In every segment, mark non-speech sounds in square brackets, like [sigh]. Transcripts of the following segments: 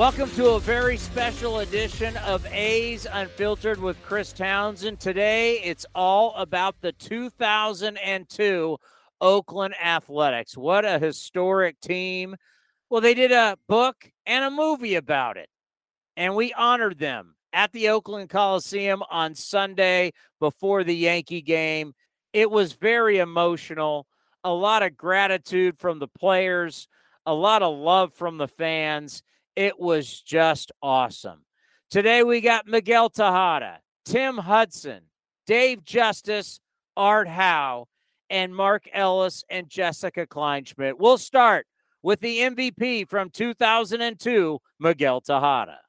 Welcome to a very special edition of A's Unfiltered with Chris Townsend. Today, it's all about the 2002 Oakland Athletics. What a historic team. Well, they did a book and a movie about it, and we honored them at the Oakland Coliseum on Sunday before the Yankee game. It was very emotional, a lot of gratitude from the players, a lot of love from the fans it was just awesome. Today we got Miguel Tejada, Tim Hudson, Dave Justice, Art Howe, and Mark Ellis and Jessica Kleinschmidt. We'll start with the MVP from 2002, Miguel Tejada.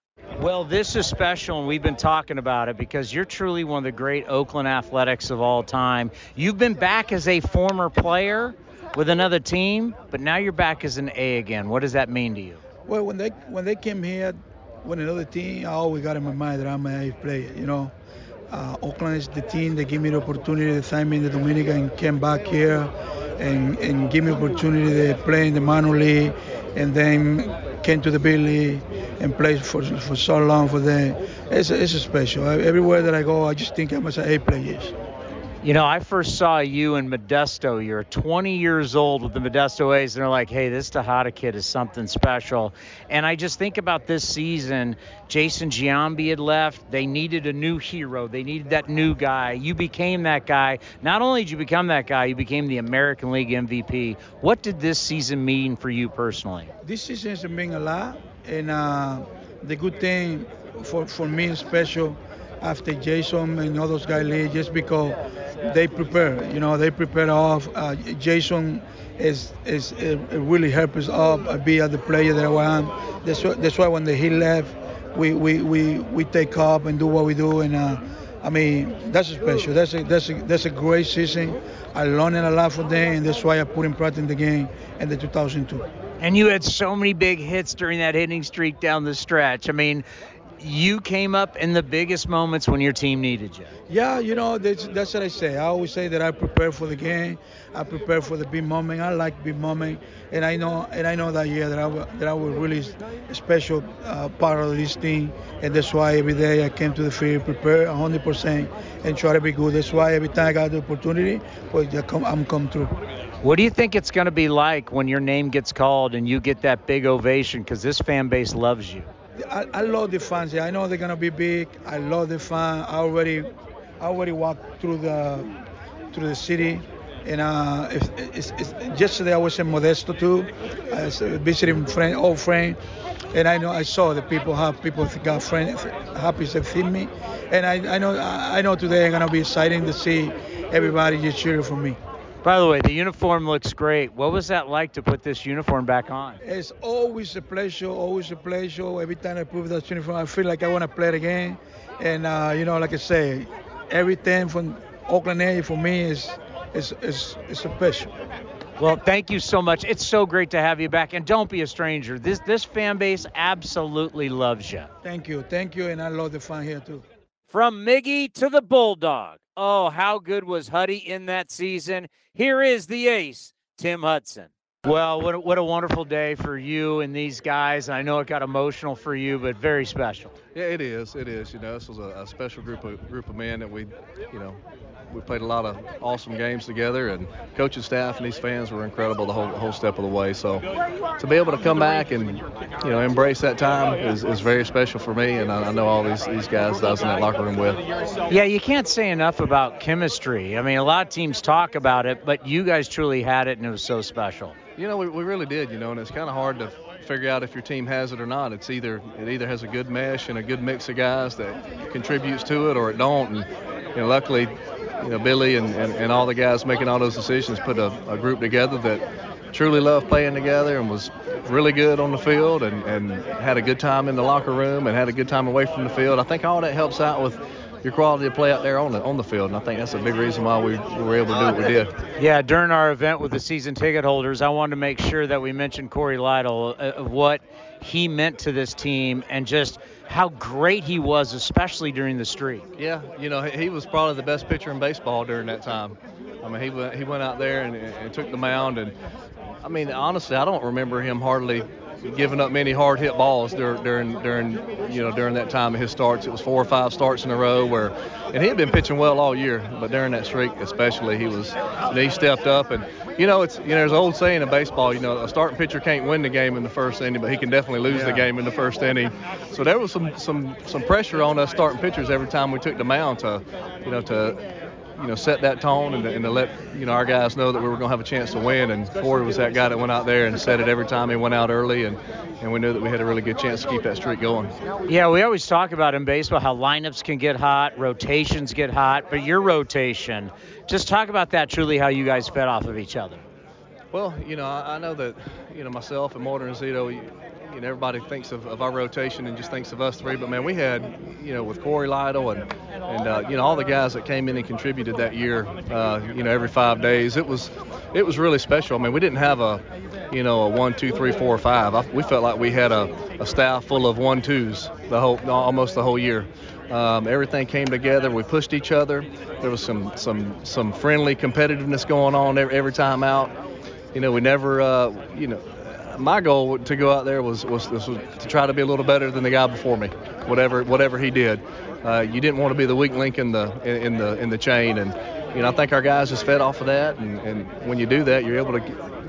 Well, this is special, and we've been talking about it because you're truly one of the great Oakland athletics of all time. You've been back as a former player with another team, but now you're back as an A again. What does that mean to you? Well, when they when they came here when another team, I always got in my mind that I'm an a player. You know, uh, Oakland is the team that gave me the opportunity to sign me in the Dominican and came back here and, and give me opportunity to play in the minor league and then came to the big league and played for, for so long for them. It's, it's special. Everywhere that I go, I just think I'm a A player. You know, I first saw you in Modesto. You're 20 years old with the Modesto A's, and they're like, hey, this Tejada kid is something special. And I just think about this season. Jason Giambi had left. They needed a new hero. They needed that new guy. You became that guy. Not only did you become that guy, you became the American League MVP. What did this season mean for you personally? This season has mean a lot. And uh, the good thing for, for me, special after Jason and all those guys leave, just because they prepare. You know, they prepare off. Uh, Jason is is uh, really help us up uh, be the player that I am. That's why, that's why when the, he left, we, we, we, we take up and do what we do. And uh, I mean, that's special. That's a, that's a, that's a great season. I learned a lot from them, and that's why I put in practice in the game in the 2002. And you had so many big hits during that hitting streak down the stretch. I mean, you came up in the biggest moments when your team needed you. Yeah, you know that's, that's what I say. I always say that I prepare for the game. I prepare for the big moment. I like big moment, and I know and I know that yeah that I was, that I was really a special uh, part of this team, and that's why every day I came to the field prepare 100% and try to be good. That's why every time I got the opportunity, well, I'm come through. What do you think it's going to be like when your name gets called and you get that big ovation? Because this fan base loves you. I, I love the fans. I know they're gonna be big. I love the fan. I already, I already walked through the, through the city, and uh, it's, it's, it's, yesterday I was in Modesto too, I was visiting friend, old friend, and I know I saw the people have people got friends happy to see me, and I, I know I know today I'm gonna be exciting to see everybody just cheering for me. By the way, the uniform looks great. What was that like to put this uniform back on? It's always a pleasure, always a pleasure. Every time I put that uniform, I feel like I want to play it again. And, uh, you know, like I say, everything from Oakland A for me is, is, is, is a pleasure. Well, thank you so much. It's so great to have you back, and don't be a stranger. This this fan base absolutely loves you. Thank you, thank you, and I love the fun here too. From Miggy to the Bulldog. Oh, how good was Huddy in that season? Here is the ace, Tim Hudson. Well, what a, what a wonderful day for you and these guys. I know it got emotional for you, but very special. Yeah, it is. It is. You know, this was a, a special group of group of men that we, you know, we played a lot of awesome games together, and coaching staff and these fans were incredible the whole whole step of the way. So to be able to come back and you know embrace that time is, is very special for me, and I, I know all these these guys that I was in that locker room with. Yeah, you can't say enough about chemistry. I mean, a lot of teams talk about it, but you guys truly had it, and it was so special. You know, we, we really did. You know, and it's kind of hard to figure out if your team has it or not. It's either it either has a good mesh and a good mix of guys that contributes to it, or it don't. And you know, luckily, you know, Billy and, and, and all the guys making all those decisions put a, a group together that truly loved playing together and was really good on the field and, and had a good time in the locker room and had a good time away from the field. I think all that helps out with your quality of play out there on the on the field. And I think that's a big reason why we were able to do what we did. Yeah, during our event with the season ticket holders, I wanted to make sure that we mentioned Cory Lidle uh, of what he meant to this team and just how great he was, especially during the streak. Yeah, you know, he was probably the best pitcher in baseball during that time. I mean, he went he went out there and, and took the mound, and I mean, honestly, I don't remember him hardly giving up many hard hit balls during during during you know during that time of his starts. It was four or five starts in a row where, and he had been pitching well all year, but during that streak especially, he was he stepped up and you know it's you know there's an old saying in baseball, you know a starting pitcher can't win the game in the first inning, but he can definitely lose yeah. the game in the first inning. So there was some some some pressure on us starting pitchers every time we took the mound to you know to you know, set that tone and, and to let you know our guys know that we were going to have a chance to win. And Ford was that guy that went out there and said it every time he went out early, and and we knew that we had a really good chance to keep that streak going. Yeah, we always talk about in baseball how lineups can get hot, rotations get hot, but your rotation, just talk about that truly how you guys fed off of each other. Well, you know, I, I know that you know myself and Mulder and Zito you know, everybody thinks of, of our rotation and just thinks of us three. But man, we had, you know, with Cory Lidle and and uh, you know all the guys that came in and contributed that year, uh, you know, every five days, it was it was really special. I mean, we didn't have a, you know, a one, two, three, four, five. I, we felt like we had a, a staff full of one twos the whole almost the whole year. Um, everything came together. We pushed each other. There was some some some friendly competitiveness going on every, every time out. You know, we never, uh, you know, my goal to go out there was, was, was to try to be a little better than the guy before me, whatever whatever he did. Uh, you didn't want to be the weak link in the in, in, the in the chain, and you know I think our guys just fed off of that, and, and when you do that, you're able to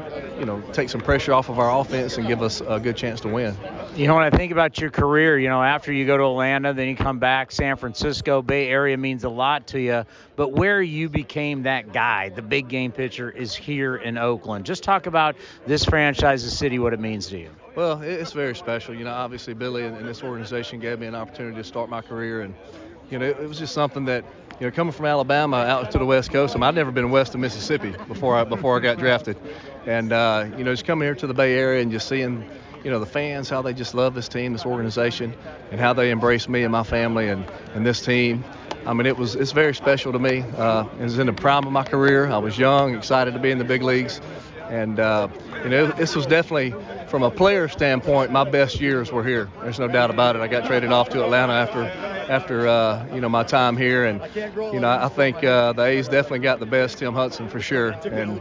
you know take some pressure off of our offense and give us a good chance to win. You know, when I think about your career, you know, after you go to Atlanta, then you come back, San Francisco, Bay Area means a lot to you. But where you became that guy, the big game pitcher, is here in Oakland. Just talk about this franchise, the city, what it means to you. Well, it's very special. You know, obviously Billy and, this organization gave me an opportunity to start my career, and you know, it was just something that you know, coming from Alabama out to the West Coast, I mean, I'd never been west of Mississippi before I before I got drafted, and uh, you know, just coming here to the Bay Area and just seeing, you know, the fans how they just love this team, this organization, and how they embrace me and my family and and this team. I mean, it was it's very special to me. Uh, it was in the prime of my career. I was young, excited to be in the big leagues, and uh, you know, this was definitely from a player standpoint, my best years were here. There's no doubt about it. I got traded off to Atlanta after after uh, you know my time here, and you know I think uh, the A's definitely got the best Tim Hudson for sure. And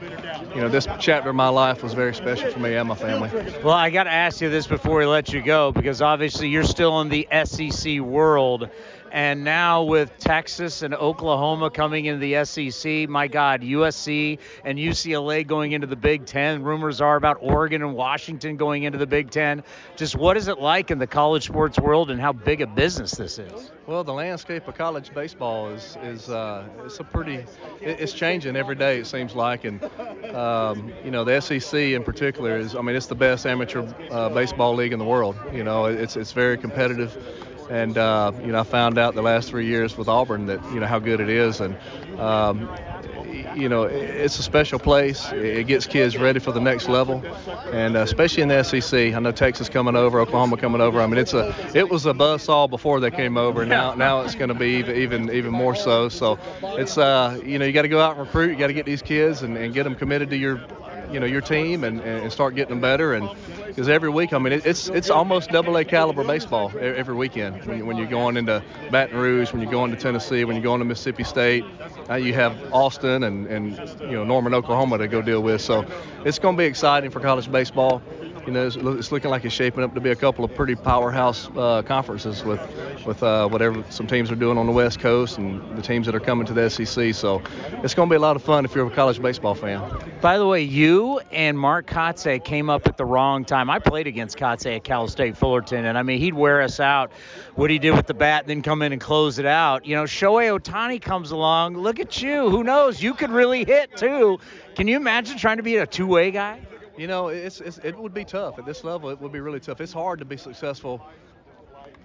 you know this chapter of my life was very special for me and my family. Well, I got to ask you this before we let you go because obviously you're still in the SEC world. And now with Texas and Oklahoma coming into the SEC, my God, USC and UCLA going into the Big Ten. Rumors are about Oregon and Washington going into the Big Ten. Just what is it like in the college sports world and how big a business this is? Well, the landscape of college baseball is is uh, it's a pretty it's changing every day it seems like, and um, you know the SEC in particular is I mean it's the best amateur uh, baseball league in the world. You know it's it's very competitive and uh, you know I found out the last three years with Auburn that you know how good it is, and um, you know it's a special place. It gets kids ready for the next level, and uh, especially in the SEC. I know Texas coming over, Oklahoma coming over. I mean it's a it was a buzzsaw before they came over. Now now it's going to be even, even even more so. So it's uh, you know you got to go out and recruit. You got to get these kids and, and get them committed to your you know your team and, and start getting them better and because every week I mean it, it's it's almost double A caliber baseball every weekend. When, you, when you're going into Baton Rouge when you're going to Tennessee when you're going to Mississippi State now you have Austin and and you know Norman Oklahoma to go deal with. So it's going to be exciting for college baseball you know, it's, it's, looking like it's shaping up to be a couple of pretty powerhouse uh, conferences with with uh, whatever some teams are doing on the West Coast and the teams that are coming to the SEC. So it's going to be a lot of fun if you're a college baseball fan. By the way, you and Mark Kotsay came up at the wrong time. I played against Kotsay at Cal State Fullerton, and I mean he'd wear us out. What he did with the bat, then come in and close it out. You know, Shohei Ohtani comes along. Look at you. Who knows? You could really hit too. Can you imagine trying to be a two-way guy? You know, it's, it's, it would be tough at this level. It would be really tough. It's hard to be successful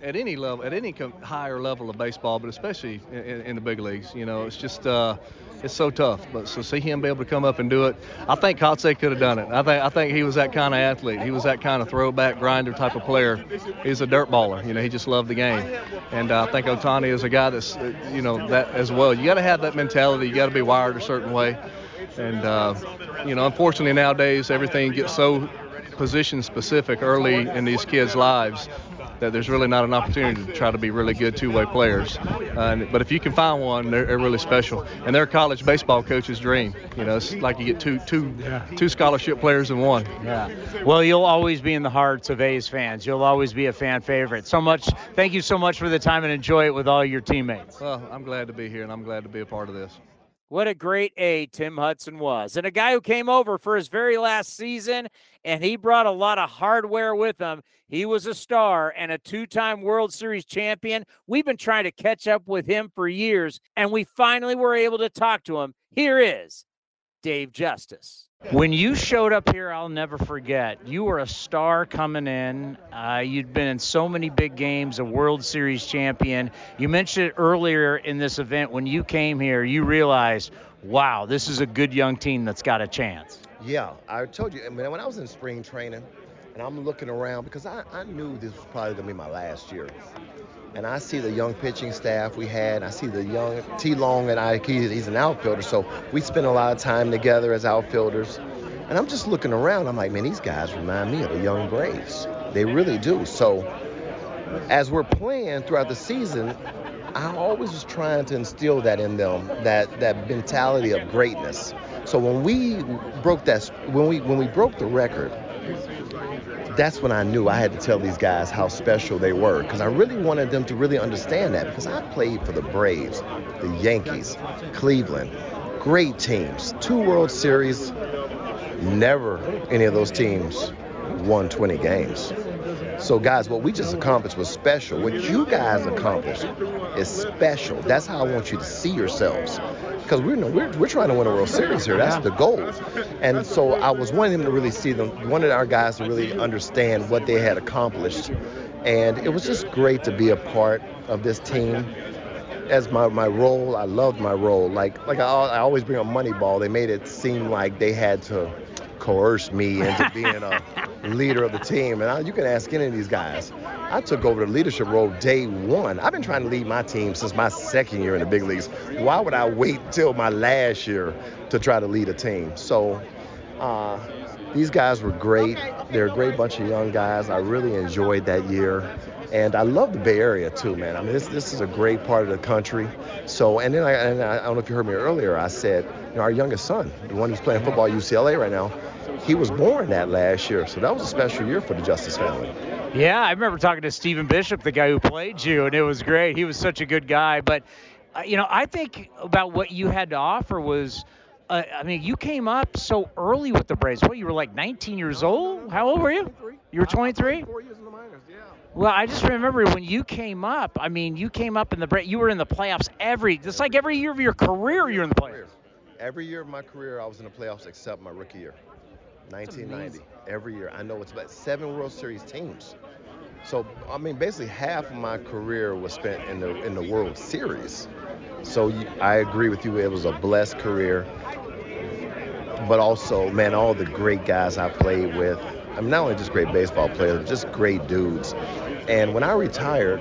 at any level, at any higher level of baseball, but especially in, in the big leagues. You know, it's just uh, it's so tough. But so see him be able to come up and do it, I think Kotsay could have done it. I think I think he was that kind of athlete. He was that kind of throwback grinder type of player. He's a dirt baller. You know, he just loved the game. And uh, I think Ohtani is a guy that's uh, you know that as well. You got to have that mentality. You got to be wired a certain way. And uh, you know, unfortunately nowadays everything gets so position specific early in these kids' lives that there's really not an opportunity to try to be really good two-way players. Uh, but if you can find one, they're, they're, really special, and they're a college baseball coach's dream. You know, it's like you get two two yeah. two scholarship players in one. Yeah. Well, you'll always be in the hearts of A's fans. You'll always be a fan favorite. So much. Thank you so much for the time and enjoy it with all your teammates. Well, I'm glad to be here, and I'm glad to be a part of this. What a great A Tim Hudson was. And a guy who came over for his very last season, and he brought a lot of hardware with him. He was a star and a two time World Series champion. We've been trying to catch up with him for years, and we finally were able to talk to him. Here is Dave Justice. When you showed up here, I'll never forget. You were a star coming in. Uh, you'd been in so many big games, a World Series champion. You mentioned it earlier in this event when you came here, you realized, wow, this is a good young team that's got a chance. Yeah, I told you, I mean, when I was in spring training, and I'm looking around because I, I knew this was probably going to be my last year and I see the young pitching staff we had. I see the young T. Long and I. He's an outfielder, so we spend a lot of time together as outfielders. And I'm just looking around. I'm like, man, these guys remind me of the young Braves. They really do. So as we're playing throughout the season, I always was trying to instill that in them, that that mentality of greatness. So when we broke that, when we when we broke the record, that's when I knew I had to tell these guys how special they were because I really wanted them to really understand that because I played for the Braves, the Yankees, Cleveland, great teams, two World Series. Never any of those teams won 20 games. So, guys, what we just accomplished was special. What you guys accomplished is special. That's how I want you to see yourselves because we're, we're we're trying to win a World Series here. That's the goal. And so I was wanting them to really see them, wanted our guys to really understand what they had accomplished. And it was just great to be a part of this team. As my, my role, I loved my role. Like like I, I always bring up Moneyball. They made it seem like they had to coerce me into being a leader of the team. And I, you can ask any of these guys. I took over the leadership role day one. I've been trying to lead my team since my second year in the big leagues. Why would I wait till my last year to try to lead a team? So uh, these guys were great. They're a great bunch of young guys. I really enjoyed that year. And I love the Bay Area too, man. I mean, this this is a great part of the country. So, and then I, and I don't know if you heard me earlier. I said, you know, our youngest son, the one who's playing football at UCLA right now, he was born that last year. So that was a special year for the Justice family. Yeah, I remember talking to Stephen Bishop, the guy who played you, and it was great. He was such a good guy. But, uh, you know, I think about what you had to offer was. Uh, I mean, you came up so early with the Braves. What, you were like 19 years old? How old were you? You were 23? Four years in the minors, yeah. Well, I just remember when you came up. I mean, you came up in the you were in the playoffs every. It's like every year of your career, you're in the playoffs. Every year of my career, I was in the playoffs except my rookie year. 1990. Every year. I know it's about seven World Series teams. So I mean, basically half of my career was spent in the in the World Series. So I agree with you. It was a blessed career, but also, man, all the great guys I played with. I mean, not only just great baseball players, just great dudes. And when I retired,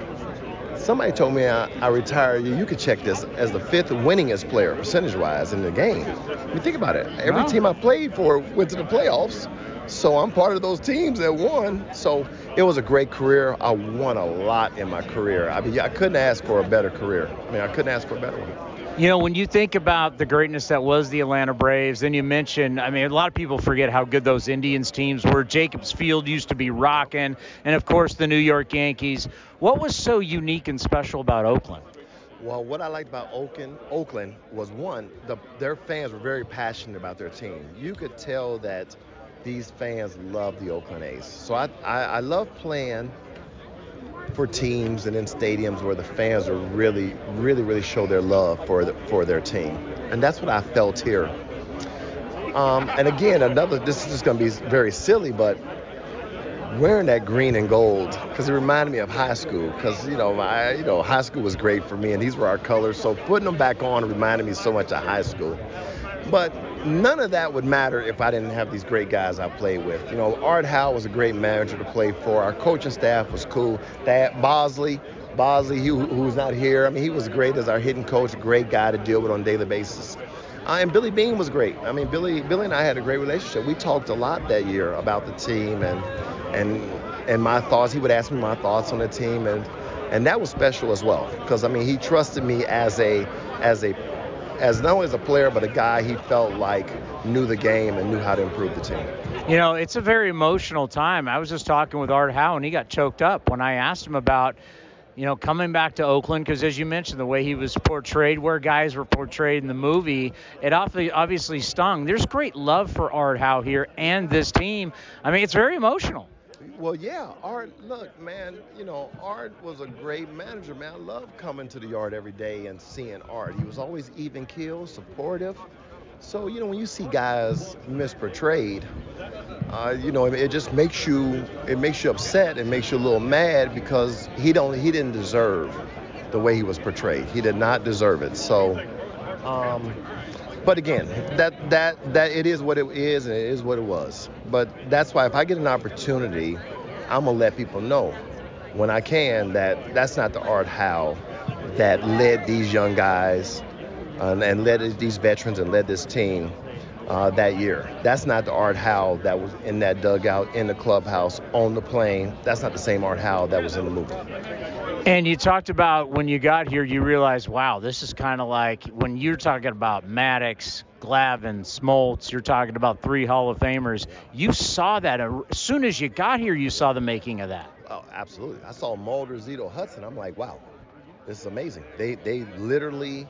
somebody told me I, I retired. You, you could check this as the fifth winningest player, percentage-wise, in the game. I mean, think about it. Every wow. team I played for went to the playoffs. So I'm part of those teams that won. So it was a great career. I won a lot in my career. I mean, I couldn't ask for a better career. I mean, I couldn't ask for a better one. You know, when you think about the greatness that was the Atlanta Braves, then you mentioned, I mean, a lot of people forget how good those Indians teams were. Jacobs Field used to be rocking, and of course, the New York Yankees. What was so unique and special about Oakland? Well, what I liked about Oakland, Oakland was one, the, their fans were very passionate about their team. You could tell that these fans love the Oakland A's. So I, I, I love playing for teams and in stadiums where the fans are really, really, really show their love for the, for their team, and that's what I felt here. Um, and again, another. This is just going to be very silly, but wearing that green and gold because it reminded me of high school. Because you know, my you know, high school was great for me, and these were our colors. So putting them back on reminded me so much of high school. But none of that would matter if I didn't have these great guys I played with. You know, Art Howe was a great manager to play for. Our coaching staff was cool. Thad Bosley, Bosley, he, who's not here. I mean, he was great as our hitting coach, great guy to deal with on a daily basis. Uh, and Billy Beane was great. I mean, Billy, Billy and I had a great relationship. We talked a lot that year about the team and and and my thoughts. He would ask me my thoughts on the team, and and that was special as well because I mean, he trusted me as a as a as not only as a player but a guy he felt like knew the game and knew how to improve the team. You know, it's a very emotional time. I was just talking with Art Howe, and he got choked up when I asked him about you know, coming back to Oakland, because as you mentioned, the way he was portrayed, where guys were portrayed in the movie, it obviously stung. There's great love for Art Howe here and this team. I mean, it's very emotional. Well, yeah, Art. Look, man, you know, Art was a great manager, man. I love coming to the yard every day and seeing Art. He was always even keel, supportive. So you know, when you see guys misportrayed, uh, you know, it just makes you it makes you upset. It makes you a little mad because he don't he didn't deserve the way he was portrayed. He did not deserve it. So, um, but again, that that that it is what it is and it is what it was. But that's why if I get an opportunity, I'm gonna let people know when I can that that's not the Art Howe that led these young guys uh, and led these veterans and led this team uh, that year. That's not the Art Howe that was in that dugout, in the clubhouse, on the plane. That's not the same Art Howe that was in the movie. And you talked about when you got here, you realized, wow, this is kind of like when you're talking about Maddux, Glavine, Smoltz, you're talking about three Hall of Famers. You saw that as soon as you got here, you saw the making of that. Oh, absolutely. I saw Mulder, Zito, Hudson. I'm like, wow, this is amazing. They they literally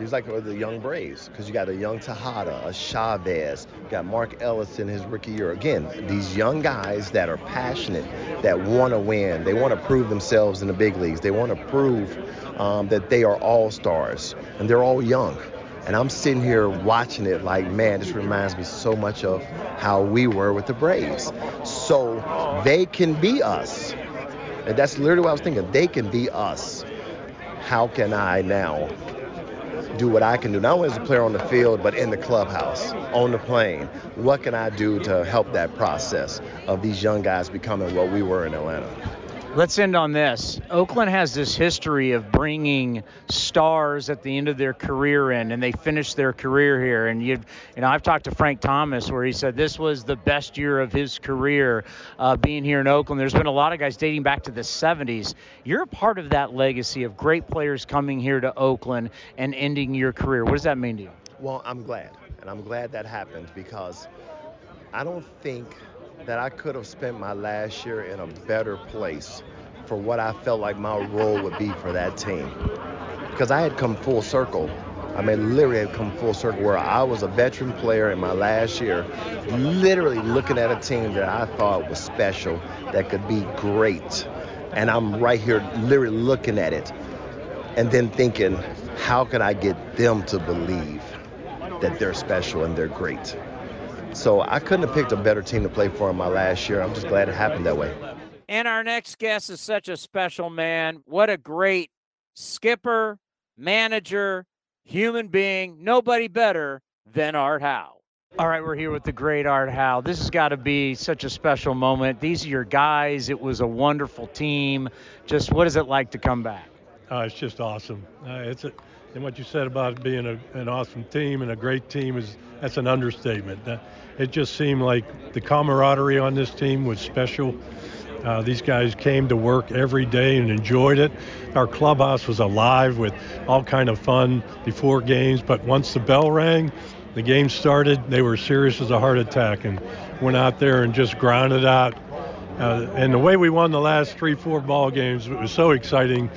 He's like the young Braves because you got a young Tejada, a Chavez, got Mark Ellis in his rookie year. Again, these young guys that are passionate, that want to win, they want to prove themselves in the big leagues. They want to prove um, that they are all stars, and they're all young. And I'm sitting here watching it like, man, this reminds me so much of how we were with the Braves. So they can be us. And that's literally what I was thinking. They can be us. How can I now do what I can do, not only as a player on the field, but in the clubhouse, on the plane. What can I do to help that process of these young guys becoming what we were in Atlanta? Let's end on this. Oakland has this history of bringing stars at the end of their career in, and they finish their career here. And you, you know, I've talked to Frank Thomas where he said this was the best year of his career uh, being here in Oakland. There's been a lot of guys dating back to the 70s. You're a part of that legacy of great players coming here to Oakland and ending your career. What does that mean to you? Well, I'm glad, and I'm glad that happened because I don't think that I could have spent my last year in a better place for what I felt like my role would be for that team. Because I had come full circle. I mean, literally had come full circle where I was a veteran player in my last year, literally looking at a team that I thought was special, that could be great. And I'm right here, literally looking at it, and then thinking, how can I get them to believe that they're special and they're great? So I couldn't have picked a better team to play for in my last year. I'm just glad it happened that way. And our next guest is such a special man. What a great skipper, manager, human being. Nobody better than Art Howe. All right, we're here with the great Art Howe. This has got to be such a special moment. These are your guys. It was a wonderful team. Just what is it like to come back? Uh, it's just awesome. Uh, it's a, and what you said about being a, an awesome team and a great team is that's an understatement. It just seemed like the camaraderie on this team was special. Uh, these guys came to work every day and enjoyed it. Our clubhouse was alive with all kind of fun before games, but once the bell rang, the game started. They were serious as a heart attack and went out there and just grounded out. Uh, and the way we won the last three, four ball games, it was so exciting,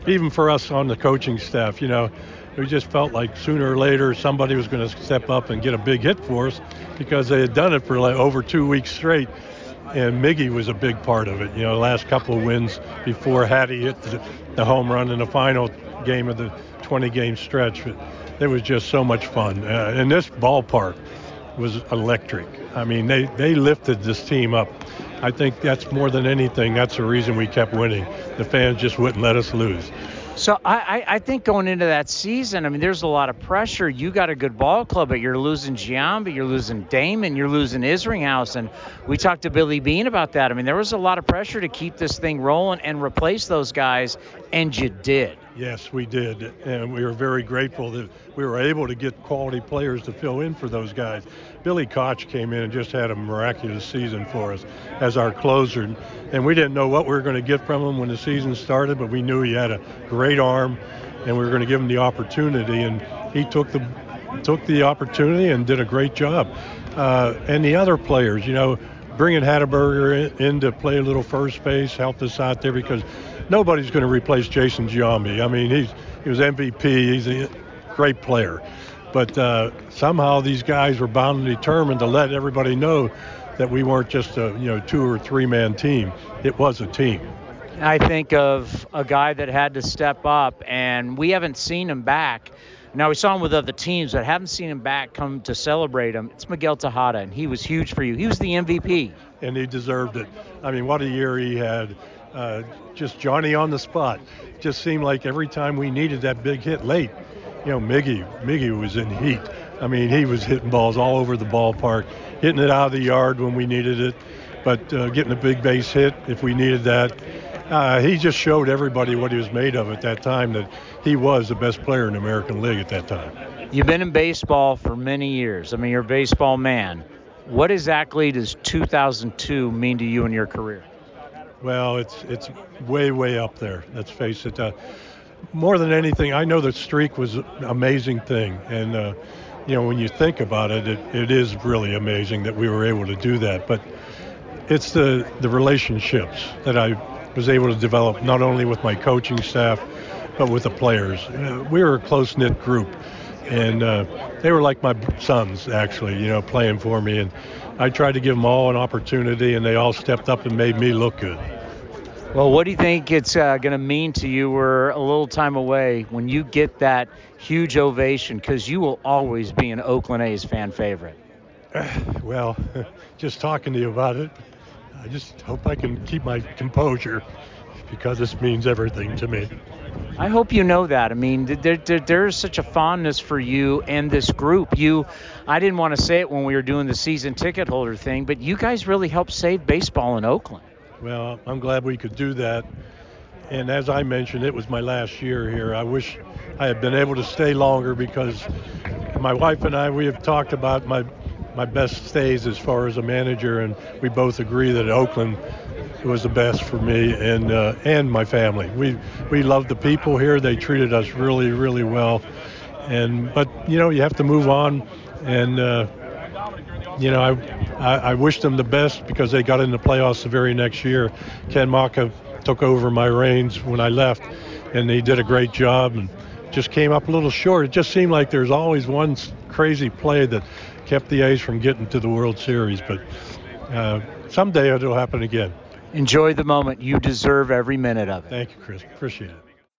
[laughs] even for us on the coaching staff. You know, we just felt like sooner or later somebody was going to step up and get a big hit for us because they had done it for like over two weeks straight. And Miggy was a big part of it. You know, the last couple of wins before Hattie hit the, the home run in the final game of the 20 game stretch. It was just so much fun. Uh, and this ballpark was electric. I mean, they, they lifted this team up. I think that's more than anything. That's the reason we kept winning. The fans just wouldn't let us lose. So I, I, think going into that season, I mean, there's a lot of pressure. You got a good ball club, but you're losing Giambi, you're losing Damon, you're losing Isringhaus, and we talked to Billy Beane about that. I mean, there was a lot of pressure to keep this thing rolling and replace those guys, and you did. Yes, we did, and we were very grateful that we were able to get quality players to fill in for those guys. Billy Koch came in and just had a miraculous season for us as our closer, and we didn't know what we were going to get from him when the season started, but we knew he had a great arm, and we were going to give him the opportunity, and he took the took the opportunity and did a great job. Uh, and the other players, you know, bringing Hatterberger in, in to play a little first base helped us out there because nobody's going to replace Jason Giambi. I mean, he's he was MVP. He's a great player, but uh, somehow these guys were bound and determined to let everybody know that we weren't just a you know two or three man team. It was a team. I think of a guy that had to step up, and we haven't seen him back. Now we saw him with other teams, but haven't seen him back come to celebrate him. It's Miguel Tejada, and he was huge for you. He was the MVP, and he deserved it. I mean, what a year he had uh, just Johnny on the spot. Just seemed like every time we needed that big hit late, you know, Miggy, Miggy was in heat. I mean, he was hitting balls all over the ballpark, hitting it out of the yard when we needed it, but uh, getting a big base hit if we needed that. Uh, he just showed everybody what he was made of at that time, that he was the best player in the American League at that time. You've been in baseball for many years. I mean, you're a baseball man. What exactly does 2002 mean to you in your career? Well, it's it's way way up there. Let's face it. Uh, more than anything, I know the streak was an amazing thing, and uh, you know when you think about it, it, it is really amazing that we were able to do that. But it's the the relationships that I was able to develop not only with my coaching staff, but with the players. Uh, we were a close knit group, and uh, they were like my sons actually. You know, playing for me and I tried to give them all an opportunity, and they all stepped up and made me look good. Well, what do you think it's uh, going to mean to you? We're a little time away when you get that huge ovation because you will always be an Oakland A's fan favorite. [sighs] Well, [laughs] just talking to you about it, I just hope I can keep my composure because this means everything to me. I hope you know that. I mean, there, there, there's such a fondness for you and this group. You, I didn't want to say it when we were doing the season ticket holder thing, but you guys really helped save baseball in Oakland. Well, I'm glad we could do that. And as I mentioned, it was my last year here. I wish I had been able to stay longer because my wife and I, we have talked about my my best stays as far as a manager, and we both agree that Oakland was the best for me and uh, and my family. We we loved the people here. They treated us really really well, and but you know you have to move on, and uh, you know I, I, I wish them the best because they got in the playoffs the very next year. Ken Macha took over my reins when I left, and he did a great job and just came up a little short. It just seemed like there's always one crazy play that kept the A's from getting to the World Series, but. Uh, someday it'll happen again. Enjoy the moment. You deserve every minute of it. Thank you, Chris. Appreciate it.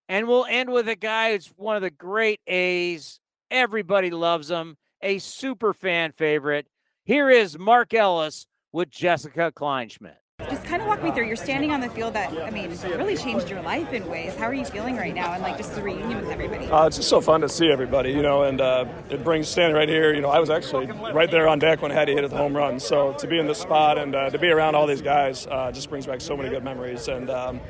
And we'll end with a guy who's one of the great A's. Everybody loves him. A super fan favorite. Here is Mark Ellis with Jessica Kleinschmidt. Just kind of walk me through. You're standing on the field that, I mean, really changed your life in ways. How are you feeling right now and, like, just the reunion with everybody? Uh, it's just so fun to see everybody, you know, and uh, it brings standing right here. You know, I was actually right there on deck when Hattie hit the home run. So to be in this spot and uh, to be around all these guys uh, just brings back so many good memories. And, um,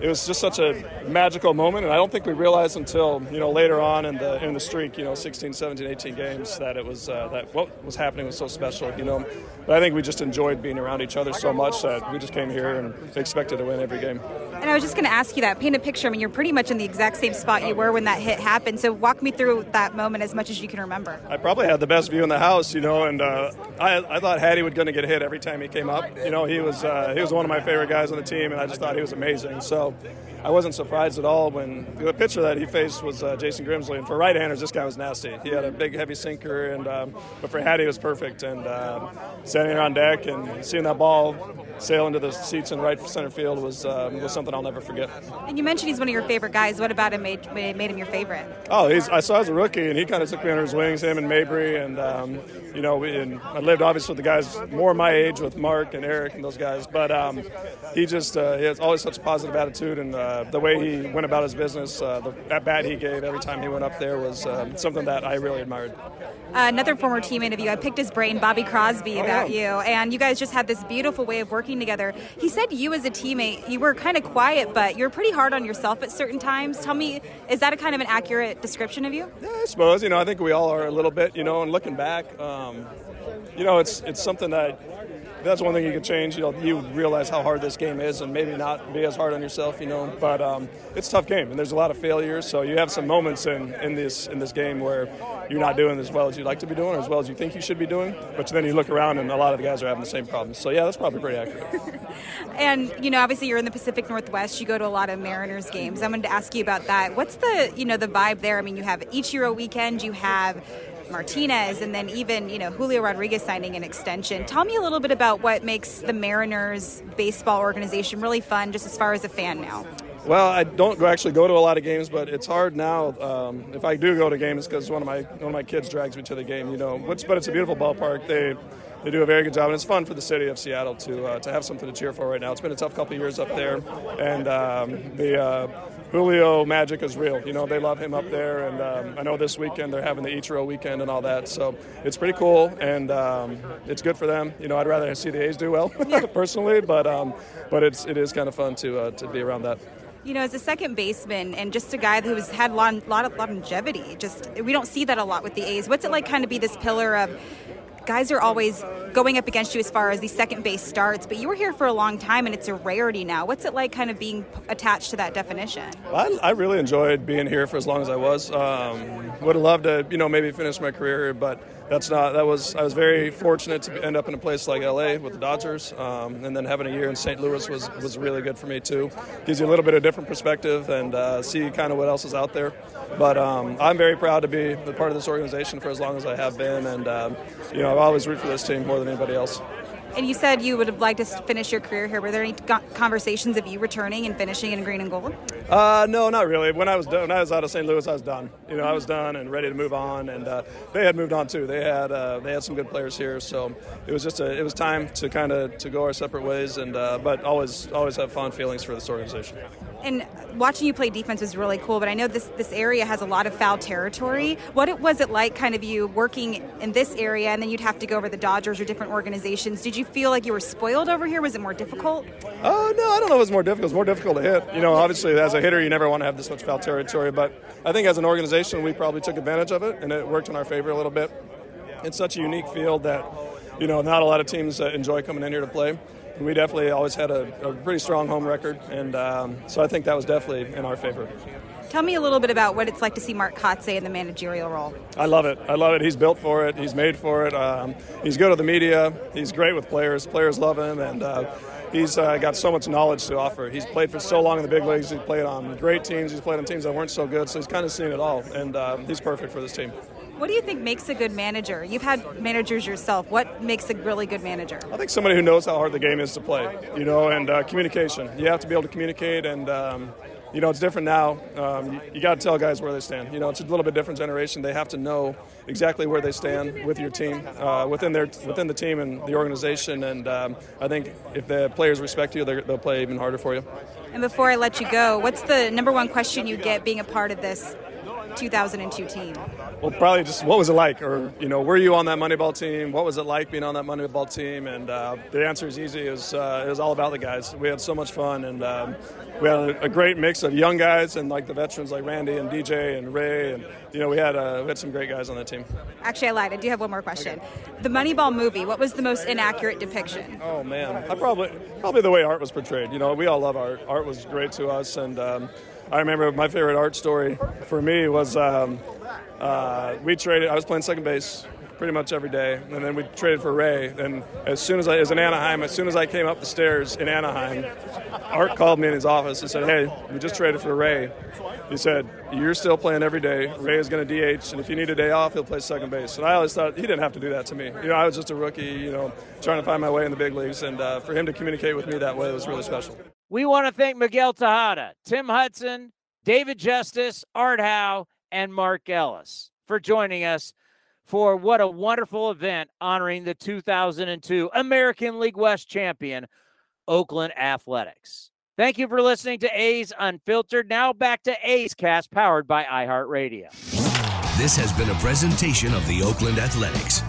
it was just such a magical moment, and I don't think we realized until you know later on in the in the streak, you know, 16, 17, 18 games, that it was uh, that what was happening was so special, you know. But I think we just enjoyed being around each other so much that we just came here and expected to win every game. And I was just going to ask you that. Paint a picture. I mean, you're pretty much in the exact same spot you were when that hit happened. So walk me through that moment as much as you can remember. I probably had the best view in the house, you know, and uh, I, I thought Hattie was going to get hit every time he came up. You know, he was uh, he was one of my favorite guys on the team, and I just thought he was amazing. So go. I wasn't surprised at all when the pitcher that he faced was uh, Jason Grimsley. And for right-handers, this guy was nasty. He had a big, heavy sinker, and um, but for Hattie, it was perfect. And uh, standing there on deck and seeing that ball sail into the seats in right center field was um, was something I'll never forget. And you mentioned he's one of your favorite guys. What about him made, made him your favorite? Oh, he's, I saw as a rookie, and he kind of took me under his wings. Him and Mabry, and um, you know, we, and I lived obviously with the guys more my age with Mark and Eric and those guys. But um, he just uh, he has always such a positive attitude, and uh, the way he went about his business, uh, the at bat he gave every time he went up there was um, something that I really admired. Uh, another former teammate of you, I picked his brain, Bobby Crosby, Oh, about you, and you guys just had this beautiful way of working together. He said you as a teammate, you were kind of quiet, but you're pretty hard on yourself at certain times. Tell me, is that a kind of an accurate description of you? Yeah, I suppose you know. I think we all are a little bit, you know. And looking back, um, you know, it's it's something that that's one thing you could change. You know, you realize how hard this game is, and maybe not be as hard on yourself. You know, but um, it's a tough game, and there's a lot of failures. So you have some moments in, in this in this game where you're not doing as well as you'd like to be doing, or as well as you think you should be doing. But then you look around, and a lot of the guys are having the same problems. So yeah, that's probably pretty accurate. [laughs] And you know, obviously, you're in the Pacific Northwest. You go to a lot of Mariners games. I wanted to ask you about that. What's the you know the vibe there? I mean, you have Ichiro weekend. You have Martinez, and then even you know Julio Rodriguez signing an extension. Tell me a little bit about what makes the Mariners baseball organization really fun, just as far as a fan now. Well, I don't actually go to a lot of games, but it's hard now. Um, if I do go to games, because one of my one of my kids drags me to the game. You know, but it's a beautiful ballpark. They they do a very good job, and it's fun for the city of Seattle to uh, to have something to cheer for right now. It's been a tough couple years up there, and um, the uh, Julio magic is real. You know, they love him up there, and um, I know this weekend they're having the Ichiro weekend and all that. So it's pretty cool, and um, it's good for them. You know, I'd rather see the A's do well [laughs] personally, but um, but it's it is kind of fun to uh, to be around that. You know, as a second baseman and just a guy who's had a lot, lot of longevity, just we don't see that a lot with the A's. What's it like, kind of be this pillar of guys are always going up against you as far as the second base starts, but you were here for a long time and it's a rarity now. What's it like, kind of being attached to that definition? I, I really enjoyed being here for as long as I was. Um, would have loved to, you know, maybe finish my career but that's not. That was. I was very fortunate to end up in a place like LA with the Dodgers, um, and then having a year in St. Louis was was really good for me too. Gives you a little bit of different perspective and uh, see kind of what else is out there. But um, I'm very proud to be a part of this organization for as long as I have been, and um, you know, I've always root for this team more than anybody else. And you said you would have liked to finish your career here. Were there any conversations of you returning and finishing in green and gold? Uh, no, not really. When I was done, when I was out of St. Louis, I was done. You know, I was done and ready to move on, and uh, they had moved on too. They had uh, they had some good players here, so it was just a, it was time to kind of to go our separate ways. And uh, but always always have fond feelings for this organization. And watching you play defense was really cool, but I know this this area has a lot of foul territory. What it, was it like, kind of you working in this area, and then you'd have to go over the Dodgers or different organizations? Did you feel like you were spoiled over here? Was it more difficult? Oh no, I don't know if it's more difficult. It's more difficult to hit. You know, obviously as a hitter, you never want to have this much foul territory, but I think as an organization, we probably took advantage of it, and it worked in our favor a little bit. It's such a unique field that you know not a lot of teams uh, enjoy coming in here to play. And we definitely always had a, a pretty strong home record, and um, so I think that was definitely in our favor. Tell me a little bit about what it's like to see Mark Kotsay in the managerial role. I love it. I love it. He's built for it. He's made for it. Um, he's good with the media. He's great with players. Players love him, and uh, he's uh, got so much knowledge to offer. He's played for so long in the big leagues. He's played on great teams. He's played on teams that weren't so good. So he's kind of seen it all, and um, he's perfect for this team. What do you think makes a good manager? You've had managers yourself. What makes a really good manager? I think somebody who knows how hard the game is to play, you know, and uh, communication. You have to be able to communicate, and um, you know, it's different now. Um, you you got to tell guys where they stand. You know, it's a little bit different generation. They have to know exactly where they stand with your team, uh, within their within the team and the organization. And um, I think if the players respect you, they'll play even harder for you. And before I let you go, what's the number one question you get being a part of this 2002 team? Well, probably just what was it like, or you know, were you on that Moneyball team? What was it like being on that Moneyball team? And uh, the answer is easy. It was, uh, it was all about the guys. We had so much fun, and um, we had a, a great mix of young guys and like the veterans, like Randy and DJ and Ray, and you know, we had uh, we had some great guys on that team. Actually, I lied. I do have one more question. The Moneyball movie, what was the most inaccurate depiction? Oh man, I probably probably the way art was portrayed. You know, we all love art. Art was great to us, and um, I remember my favorite art story for me was um, uh, we traded. I was playing second base. pretty much every day. And then we traded for Ray. And as soon as I, as in Anaheim, as soon as I came up the stairs in Anaheim, Art called me in his office and said, "Hey, we just traded for Ray." He said, "You're still playing every day. Ray is going to DH, and if you need a day off, he'll play second base." And I always thought he didn't have to do that to me. You know, I was just a rookie, you know, trying to find my way in the big leagues, and uh, for him to communicate with me that way was really special. We want to thank Miguel Tejada, Tim Hudson, David Justice, Art Howe, and Mark Ellis for joining us for what a wonderful event honoring the 2002 American League West champion, Oakland Athletics. Thank you for listening to A's Unfiltered. Now back to A's Cast, powered by iHeartRadio. This has been a presentation of the Oakland Athletics.